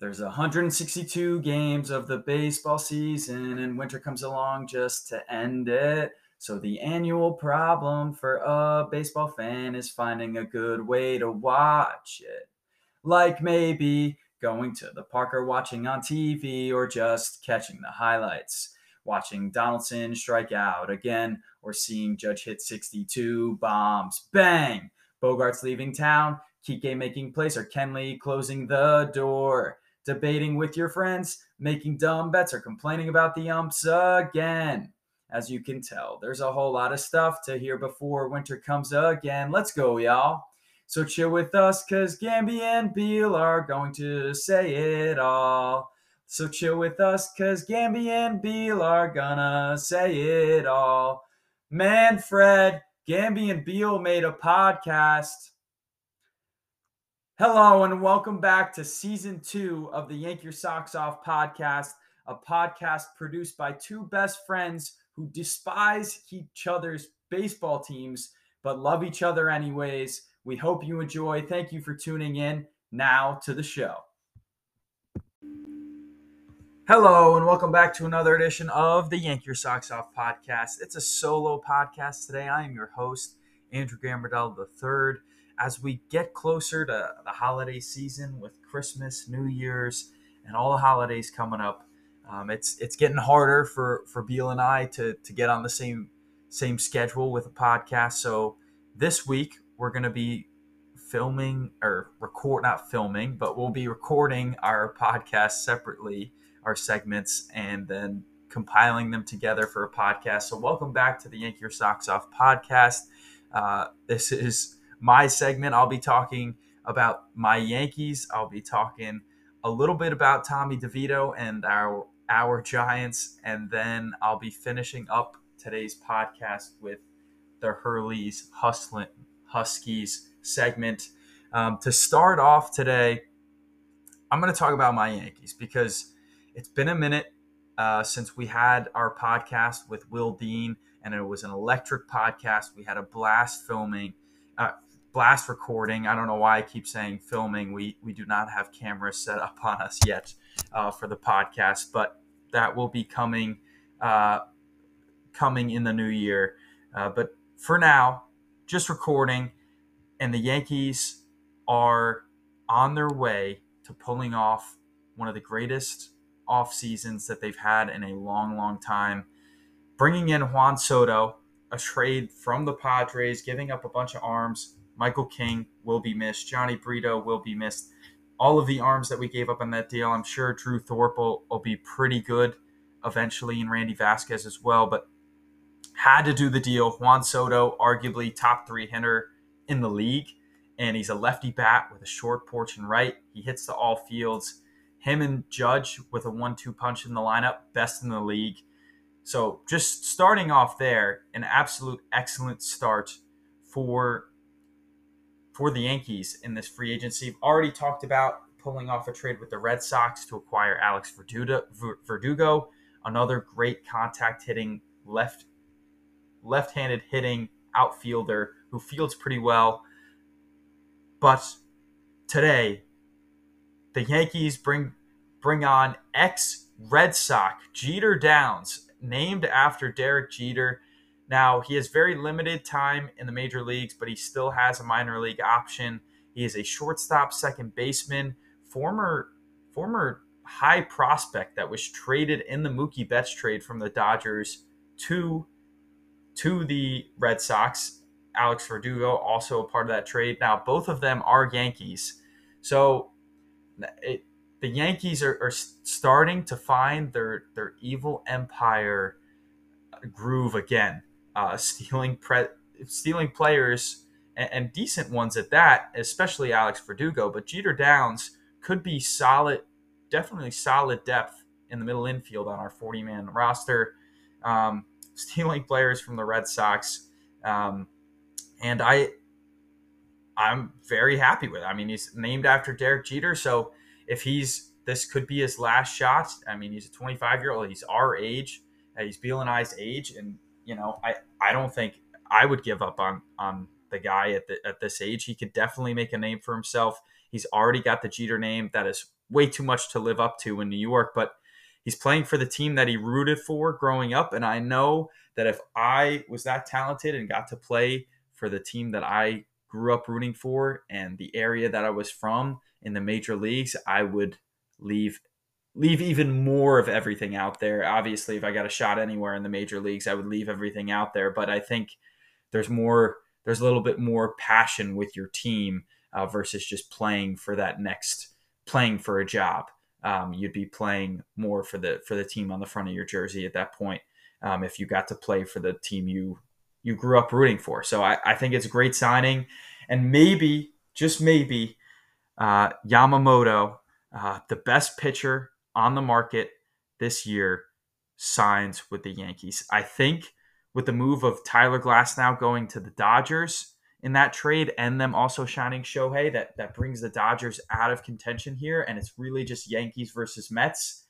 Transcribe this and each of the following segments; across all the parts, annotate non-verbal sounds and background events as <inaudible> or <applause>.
There's 162 games of the baseball season, and winter comes along just to end it. So, the annual problem for a baseball fan is finding a good way to watch it. Like maybe going to the park or watching on TV or just catching the highlights. Watching Donaldson strike out again or seeing Judge hit 62 bombs. Bang! Bogaerts leaving town, Kike making plays, or Kenley closing the door debating with your friends, making dumb bets, or complaining about the umps again. As you can tell, there's a whole lot of stuff to hear before winter comes again. Let's go, y'all. So chill with us, cause Gamby and Beal are going to say it all. So chill with us, cause Gamby and Beal are gonna say it all. Manfred, Gamby and Beal made a podcast Hello, and welcome back to season two of the Yank Your Socks Off podcast, a podcast produced by two best friends who despise each other's baseball teams but love each other anyways. We hope you enjoy. Thank you for tuning in. Now to the show. Hello, and welcome back to another edition of the Yank Your Socks Off podcast. It's a solo podcast today. I am your host, Andrew Gambardell III as we get closer to the holiday season with Christmas, New Year's, and all the holidays coming up, um, it's it's getting harder for for Beal and I to to get on the same same schedule with a podcast. So this week we're going to be filming or record not filming, but we'll be recording our podcast separately, our segments, and then compiling them together for a podcast. So welcome back to the Yank Your Socks Off podcast. Uh, this is my segment, I'll be talking about my Yankees. I'll be talking a little bit about Tommy DeVito and our our Giants, and then I'll be finishing up today's podcast with the Hurley's Huskies segment. Um, to start off today, I'm going to talk about my Yankees because it's been a minute uh, since we had our podcast with Will Dean, and it was an electric podcast. We had a blast filming, uh, blast recording. I don't know why I keep saying filming. We we do not have cameras set up on us yet uh, for the podcast, but that will be coming uh, coming in the new year. Uh, but for now, just recording, and the Yankees are on their way to pulling off one of the greatest off seasons that they've had in a long, long time. Bringing in Juan Soto, a trade from the Padres, giving up a bunch of arms, Michael King will be missed. Jhony Brito will be missed. All of the arms that we gave up on that deal, I'm sure Drew Thorpe will, will be pretty good eventually, and Randy Vasquez as well. But had to do the deal. Juan Soto, arguably top three hitter in the league, and he's a lefty bat with a short porch and right. He hits to all fields. Him and Judge with a one-two punch in the lineup, best in the league. So just starting off there, an absolute excellent start for for the Yankees in this free agency. We've already talked about pulling off a trade with the Red Sox to acquire Alex Verdugo, another great contact hitting left left-handed hitting outfielder who fields pretty well. But today, the Yankees bring bring on ex Red Sox Jeter Downs, named after Derek Jeter. Now, he has very limited time in the major leagues, but he still has a minor league option. He is a shortstop, second baseman, former former high prospect that was traded in the Mookie Betts trade from the Dodgers to to the Red Sox. Alex Verdugo also a part of that trade. Now, both of them are Yankees. So it, the Yankees are, are starting to find their their evil empire groove again uh, stealing pre- stealing players and, and, decent ones at that, especially Alex Verdugo. But Jeter Downs could be solid, definitely solid depth in the middle infield on our 40 man roster. Um, <laughs> stealing players from the Red Sox, um, and I, I'm very happy with. It. I mean, he's named after Derek Jeter, so if he's this could be his last shot. I mean, he's a 25 year old. He's our age. Uh, he's I's age, and you know, I I don't think I would give up on on the guy at the, at this age. He could definitely make a name for himself. He's already got the Jeter name. That is way too much to live up to in New York, but he's playing for the team that he rooted for growing up. And I know that if I was that talented and got to play for the team that I grew up rooting for and the area that I was from in the major leagues, I would leave leave even more of everything out there. Obviously, if I got a shot anywhere in the major leagues, I would leave everything out there. But I think there's more, there's a little bit more passion with your team uh, versus just playing for that next, playing for a job. Um, you'd be playing more for the for the team on the front of your jersey at that point. Um, if you got to play for the team you you grew up rooting for. So I, I think it's a great signing, and maybe just maybe uh, Yamamoto, uh, the best pitcher on the market this year signs with the Yankees. I think with the move of Tyler Glass now going to the Dodgers in that trade and them also shining Shohei, that, that brings the Dodgers out of contention here. And it's really just Yankees versus Mets.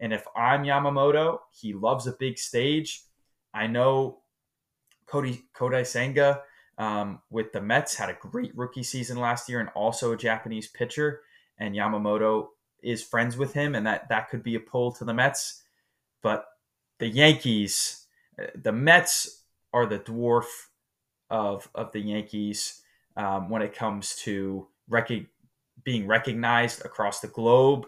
And if I'm Yamamoto, he loves a big stage. I know Cody Kodai Senga um, with the Mets had a great rookie season last year and also a Japanese pitcher. And Yamamoto is friends with him, and that that could be a pull to the Mets. But the Yankees, the Mets are the dwarf of of the Yankees um, when it comes to rec- being recognized across the globe,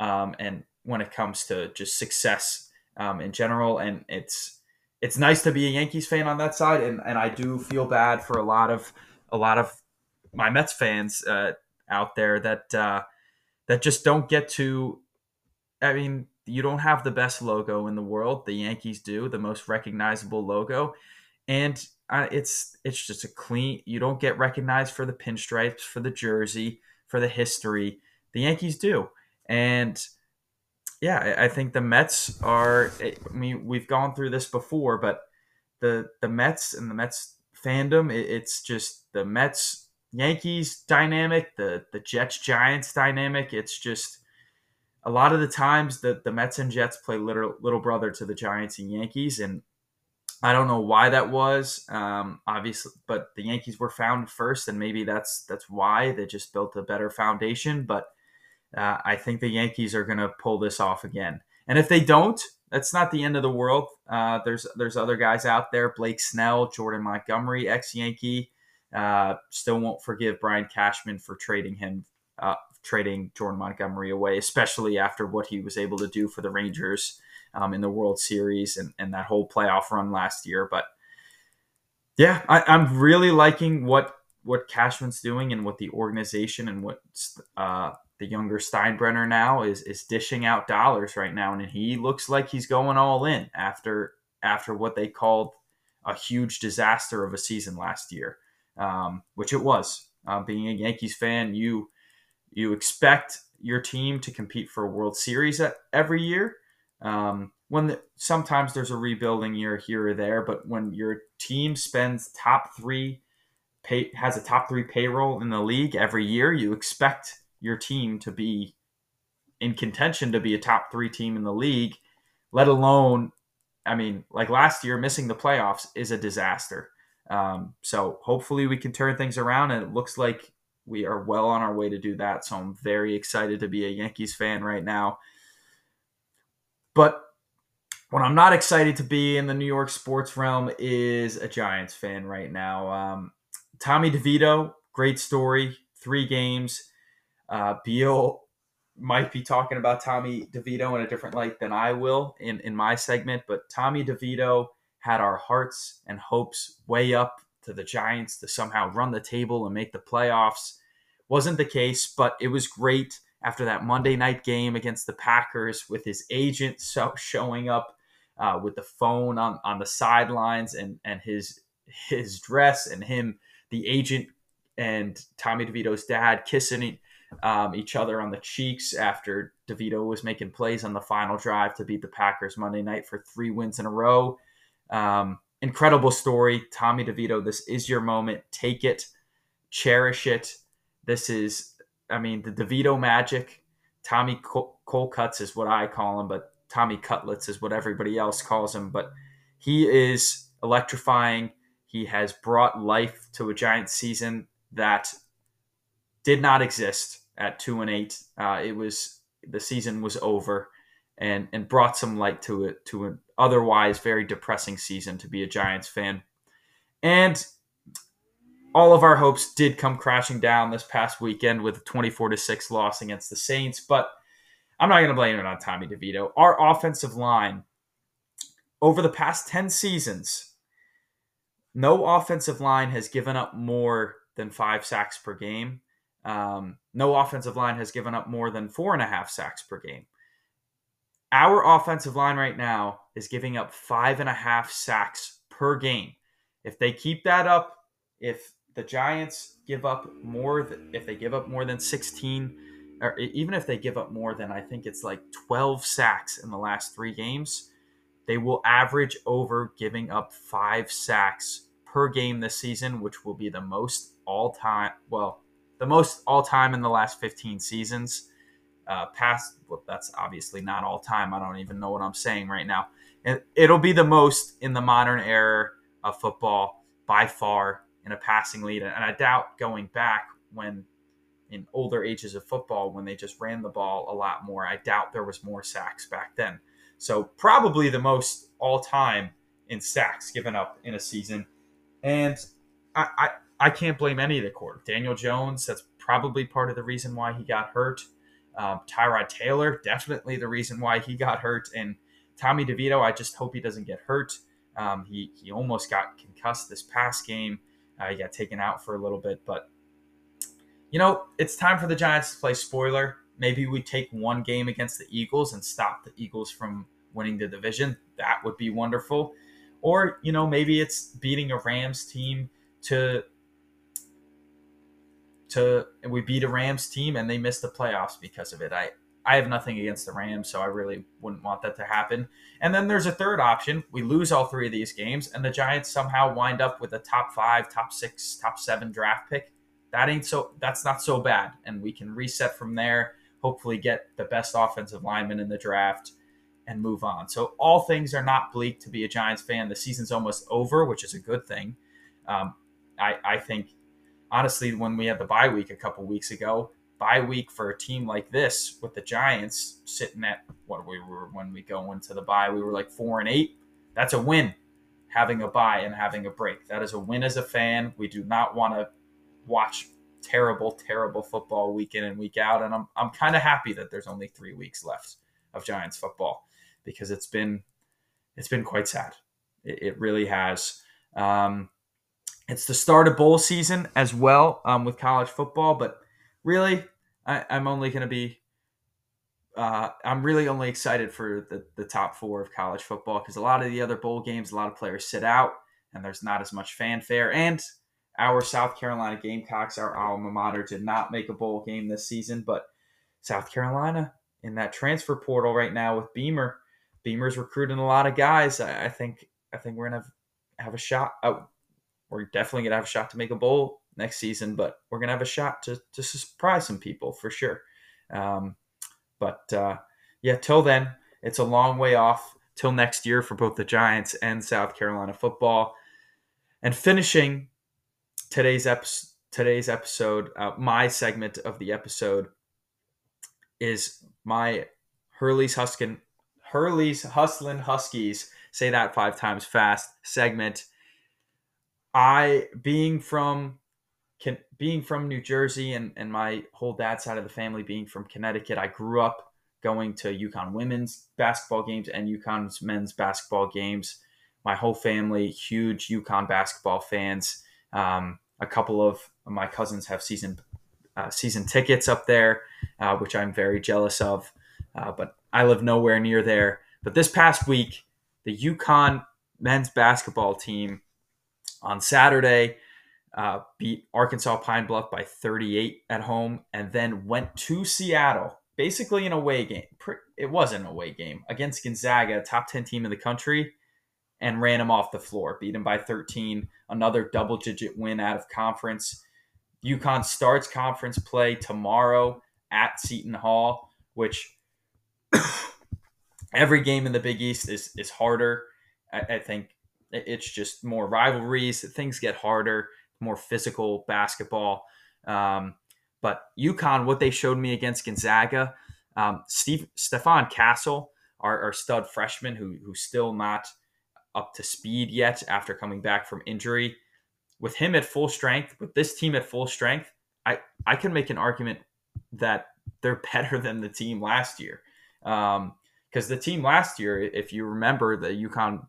um, and when it comes to just success um, in general. And it's it's nice to be a Yankees fan on that side, and and I do feel bad for a lot of a lot of my Mets fans uh, out there that. Uh, that just don't get to. I mean, you don't have the best logo in the world. The Yankees do, the most recognizable logo, and uh, it's it's just a clean. You don't get recognized for the pinstripes, for the jersey, for the history. The Yankees do, and yeah, I think the Mets are. I mean, we've gone through this before, but the the Mets and the Mets fandom, it's just the Mets Yankees dynamic, the the Jets Giants dynamic. It's just a lot of the times the the Mets and Jets play little little brother to the Giants and Yankees, and I don't know why that was. Um, obviously, but the Yankees were found first, and maybe that's that's why they just built a better foundation. But uh, I think the Yankees are going to pull this off again, and if they don't, that's not the end of the world. Uh, there's there's other guys out there: Blake Snell, Jordan Montgomery, ex Yankee. Uh, still won't forgive Brian Cashman for trading him, uh, trading Jordan Montgomery away, especially after what he was able to do for the Rangers um, in the World Series and, and that whole playoff run last year. But yeah, I, am really liking what what Cashman's doing and what the organization and what uh, the younger Steinbrenner now is is dishing out dollars right now, and he looks like he's going all in after after what they called a huge disaster of a season last year um, which it was. Uh, being a Yankees fan, you you expect your team to compete for a World Series every year. Um, when the, sometimes there's a rebuilding year here or there, but when your team spends top three, pay, has a top three payroll in the league every year, you expect your team to be in contention to be a top three team in the league. Let alone, I mean, like last year, missing the playoffs is a disaster. Um, so hopefully we can turn things around, and it looks like we are well on our way to do that. So I'm very excited to be a Yankees fan right now. But what I'm not excited to be in the New York sports realm is a Giants fan right now. Um, Tommy DeVito, great story, three games. Uh, Beal might be talking about Tommy DeVito in a different light than I will in, in my segment, but Tommy DeVito had our hearts and hopes way up to the Giants to somehow run the table and make the playoffs. Wasn't the case, but it was great after that Monday night game against the Packers with his agent <laughs> so showing up uh, with the phone on, on the sidelines and, and his his dress and him, the agent and Tommy DeVito's dad kissing um, each other on the cheeks after DeVito was making plays on the final drive to beat the Packers Monday night for three wins in a row. Um, incredible story. Tommy DeVito, this is your moment. Take it, cherish it. This is, I mean, the DeVito magic. Tommy Cole Cuts is what I call him, but Tommy Cutlets is what everybody else calls him. But he is electrifying. He has brought life to a Giant season that did not exist at two and eight. Uh, it was the season was over and and brought some light to it to an otherwise very depressing season to be a Giants fan. And all of our hopes did come crashing down this past weekend with a 24 to 6 loss against the Saints, but I'm not going to blame it on Tommy DeVito. Our offensive line over the past 10 seasons, no offensive line has given up more than five sacks per game. Um, no offensive line has given up more than four and a half sacks per game. Our offensive line right now is giving up five and a half sacks per game. If they keep that up, if the Giants give up more, th- if they give up more than 16, or even if they give up more than I think it's like 12 sacks in the last three games, they will average over giving up five sacks per game this season, which will be the most all time. Well, the most all time in the last 15 seasons. Uh, past, well, that's obviously not all time. I don't even know what I'm saying right now. It, it'll be the most in the modern era of football by far in a passing lead. And I doubt going back when in older ages of football when they just ran the ball a lot more. I doubt there was more sacks back then. So probably the most all time in sacks given up in a season. And I, I, I can't blame any of the court. Daniel Jones, that's probably part of the reason why he got hurt. Um, Tyrod Taylor, definitely the reason why he got hurt. And Tommy DeVito, I just hope he doesn't get hurt. Um, he, he almost got concussed this past game. Uh, he got taken out for a little bit, but you know, it's time for the Giants to play spoiler. Maybe we take one game against the Eagles and stop the Eagles from winning the division. That would be wonderful. Or, you know, maybe it's beating a Rams team to to we beat a Rams team and they miss the playoffs because of it. I I have nothing against the Rams, so I really wouldn't want that to happen. And then there's a third option. We lose all three of these games and the Giants somehow wind up with a top 5, top 6, top 7 draft pick that ain't so that's not so bad and we can reset from there hopefully get the best offensive lineman in the draft and move on so all things are not bleak to be a giants fan the season's almost over which is a good thing um, I, I think honestly when we had the bye week a couple weeks ago bye week for a team like this with the giants sitting at what we were when we go into the bye we were like four and eight that's a win having a bye and having a break that is a win as a fan we do not want to watch terrible, terrible football week in and week out. And I'm, I'm kind of happy that there's only three weeks left of Giants football because it's been it's been quite sad. It, it really has. Um, it's the start of bowl season as well um, with college football, but really, I, am only going to be. Uh, I'm really only excited for the, the top four of college football because a lot of the other bowl games, a lot of players sit out and there's not as much fanfare. And our South Carolina Gamecocks, our alma mater, did not make a bowl game this season, but South Carolina in that transfer portal right now with Beamer. Beamer's recruiting a lot of guys. I, I think I think we're gonna have, have a shot. Uh, we're definitely gonna have a shot to make a bowl next season, but we're gonna have a shot to to surprise some people for sure. Um, but uh, yeah, till then, it's a long way off till next year for both the Giants and South Carolina football. And finishing today's episode today's episode uh, my segment of the episode is my hurley's huskin hurley's hustlin huskies say that five times fast segment i being from can, being from new jersey and, and my whole dad side of the family being from connecticut i grew up going to UConn women's basketball games and UConn's men's basketball games my whole family huge UConn basketball fans um, a couple of my cousins have season uh, season tickets up there, uh, which I'm very jealous of. Uh, but I live nowhere near there. But this past week, the UConn men's basketball team on Saturday uh, beat Arkansas Pine Bluff by 38 at home, and then went to Seattle, basically an away game. It wasn't an away game against Gonzaga, top 10 team in the country and ran him off the floor, beat him by 13. Another double digit win out of conference. UConn starts conference play tomorrow at Seton Hall, which <coughs> every game in the Big East is, is harder. I, I think it's just more rivalries. Things get harder, more physical basketball. Um, but UConn, what they showed me against Gonzaga, Um, Steve Stephon Castle, our, our stud freshman, who who's still not up to speed yet after coming back from injury. With him at full strength, with this team at full strength, I I can make an argument that they're <laughs> better than the team last year. Because um, the team last year, if you remember, the UConn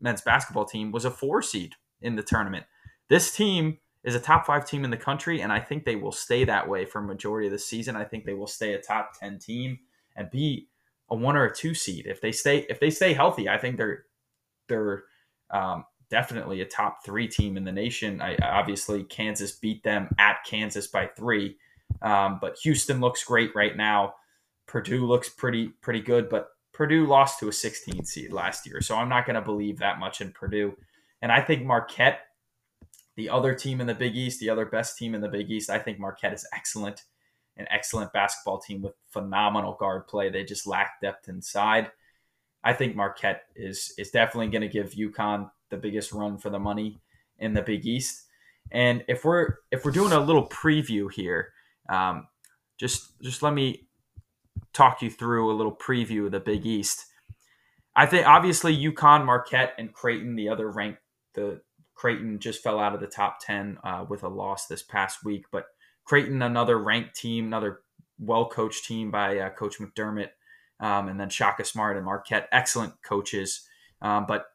men's basketball team was a four seed in the tournament. This team is a top five team in the country, and I think they will stay that way for majority of the season. I think they will stay a top ten team and be a one or a two seed if they stay if they stay healthy. I think they're they're um, definitely a top three team in the nation. I obviously Kansas beat them at Kansas by three, um, but Houston looks great right now. Purdue looks pretty pretty good, but Purdue lost to a 16 seed last year, so I'm not going to believe that much in Purdue. And I think Marquette, the other team in the Big East, the other best team in the Big East, I think Marquette is excellent, an excellent basketball team with phenomenal guard play. They just lack depth inside. I think Marquette is is definitely going to give UConn the biggest run for the money in the Big East. And if we're if we're doing a little preview here, um, just just let me talk you through a little preview of the Big East. I think obviously UConn, Marquette, and Creighton, the other ranked the Creighton just fell out of the top ten uh, with a loss this past week, but Creighton, another ranked team, another well coached team by uh, Coach McDermott, um, and then Shaka Smart and Marquette, excellent coaches. Um, but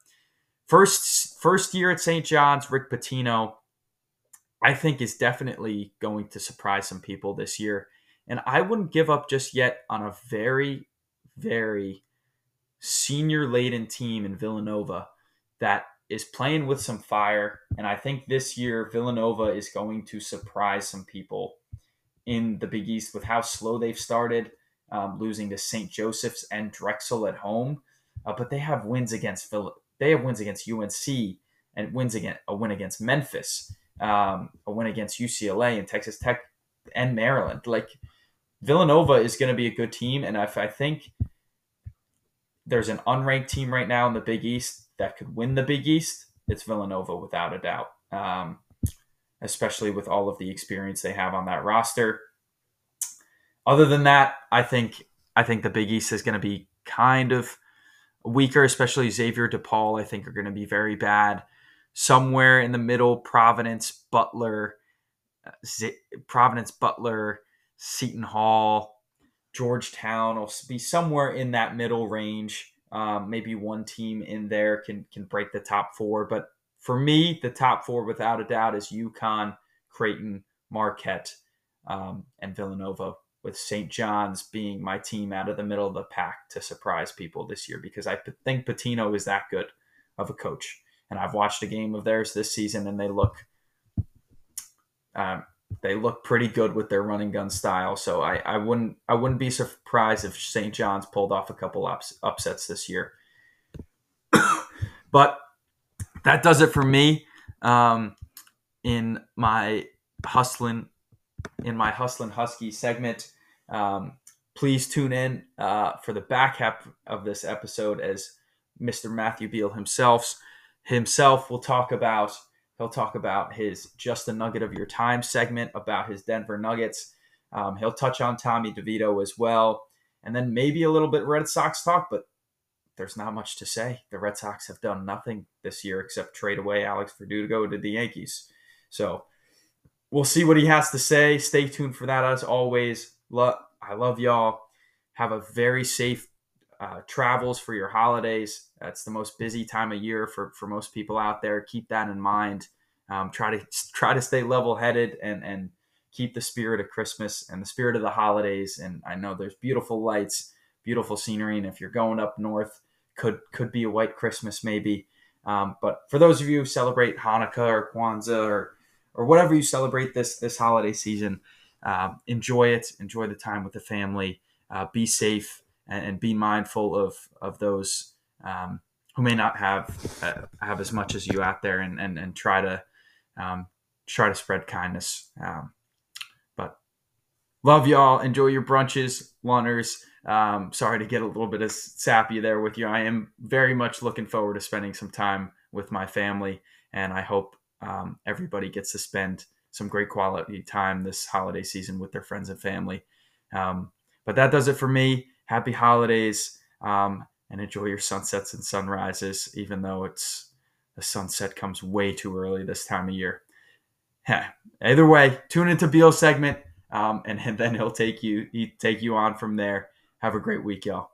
first first year at St. John's, Rick Pitino, I think is definitely going to surprise some people this year. And I wouldn't give up just yet on a very, very senior laden team in Villanova that is playing with some fire. And I think this year, Villanova is going to surprise some people in the Big East with how slow they've started, um, losing to St. Joseph's and Drexel at home. Uh, but they have wins against Phil- they have wins against UNC and wins against a win against Memphis, um, a win against UCLA and Texas Tech and Maryland. Like Villanova is going to be a good team, and if I think there's an unranked team right now in the Big East that could win the Big East, it's Villanova without a doubt. Um, especially with all of the experience they have on that roster. Other than that, I think I think the Big East is going to be kind of weaker, especially Xavier DePaul. I think are going to be very bad. Somewhere in the middle, Providence, Butler, uh, Z- Providence, Butler, Seton Hall, Georgetown will be somewhere in that middle range. Um, maybe one team in there can can break the top four, but for me, the top four without a doubt is UConn, Creighton, Marquette, um, and Villanova. With St. John's being my team out of the middle of the pack to surprise people this year because I think Pitino is that good of a coach. And I've watched a game of theirs this season, and they look um, they look pretty good with their running gun style. So I, I wouldn't I wouldn't be surprised if St. John's pulled off a couple ups, upsets this year. but that does it for me um, in my hustling in my hustling husky segment. Um, please tune in uh, for the back half of this episode as Mr. Matthew Beal himself himself will talk about He'll talk about his Just a Nugget of Your Time segment about his Denver Nuggets. Um, he'll touch on Tommy DeVito as well. And then maybe a little bit Red Sox talk, but there's not much to say. The Red Sox have done nothing this year except trade away Alex Verdugo to the Yankees. So we'll see what he has to say. Stay tuned for that as always. I love y'all. Have a very safe uh, travels for your holidays. That's the most busy time of year for, for most people out there. Keep that in mind. Um, try to <laughs> try to stay level headed and and keep the spirit of Christmas and the spirit of the holidays. And I know there's beautiful lights, beautiful scenery, and if you're going up north, could could be a white Christmas maybe. Um, but for those of you who celebrate Hanukkah or Kwanzaa or or whatever you celebrate this this holiday season, uh, enjoy it. Enjoy the time with the family. Uh, be safe and, and be mindful of of those um, who may not have uh, have as much as you out there, and and, and try to um, try to spread kindness. Um, but love y'all. Enjoy your brunches, lunners. Um, sorry to get a little bit of sappy there with you. I am very much looking forward to spending some time with my family, and I hope um, everybody gets to spend some great quality time this holiday season with their friends and family. Um, But that does it for me. Happy holidays um, and enjoy your sunsets and sunrises, even though it's the sunset comes way too early this time of year. Yeah. <laughs> Either way, tune into Beal's segment, um, and, and <laughs> then he'll take you he take you on from there. Have a great week, y'all.